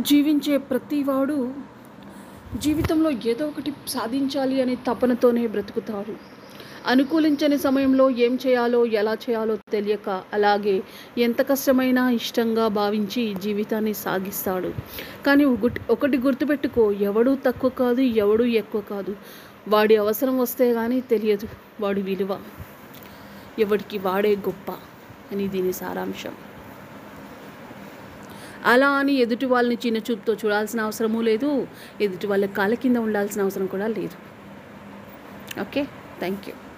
జీవించే ప్రతివాడు జీవితంలో ఏదో ఒకటి సాధించాలి అనే తపనతోనే బ్రతుకుతారు. అనుకూలించని సమయంలో ఏం చేయాలో ఎలా చేయాలో తెలియక అలాగే ఎంత కష్టమైనా ఇష్టంగా భావించి జీవితాన్ని సాగిస్తాడు. కానీ ఒకటి ఒకటి గుర్తుపెట్టుకో ఎవడూ తక్కువ కాదు ఎవడూ ఎక్కువ కాదు. వాడి అవసరం వస్తే కానీ తెలియదు వాడి విలువ. ఎవడికి వాడే గొప్ప అని దీని సారాంశం. అలా అని ఎదుటి వాళ్ళని చిన్న చూపుతో చూడాల్సిన అవసరమూ లేదు. ఎదుటి వాళ్ళ కాళ్ళ కింద ఉండాల్సిన అవసరం కూడా లేదు. ఓకే? Thank you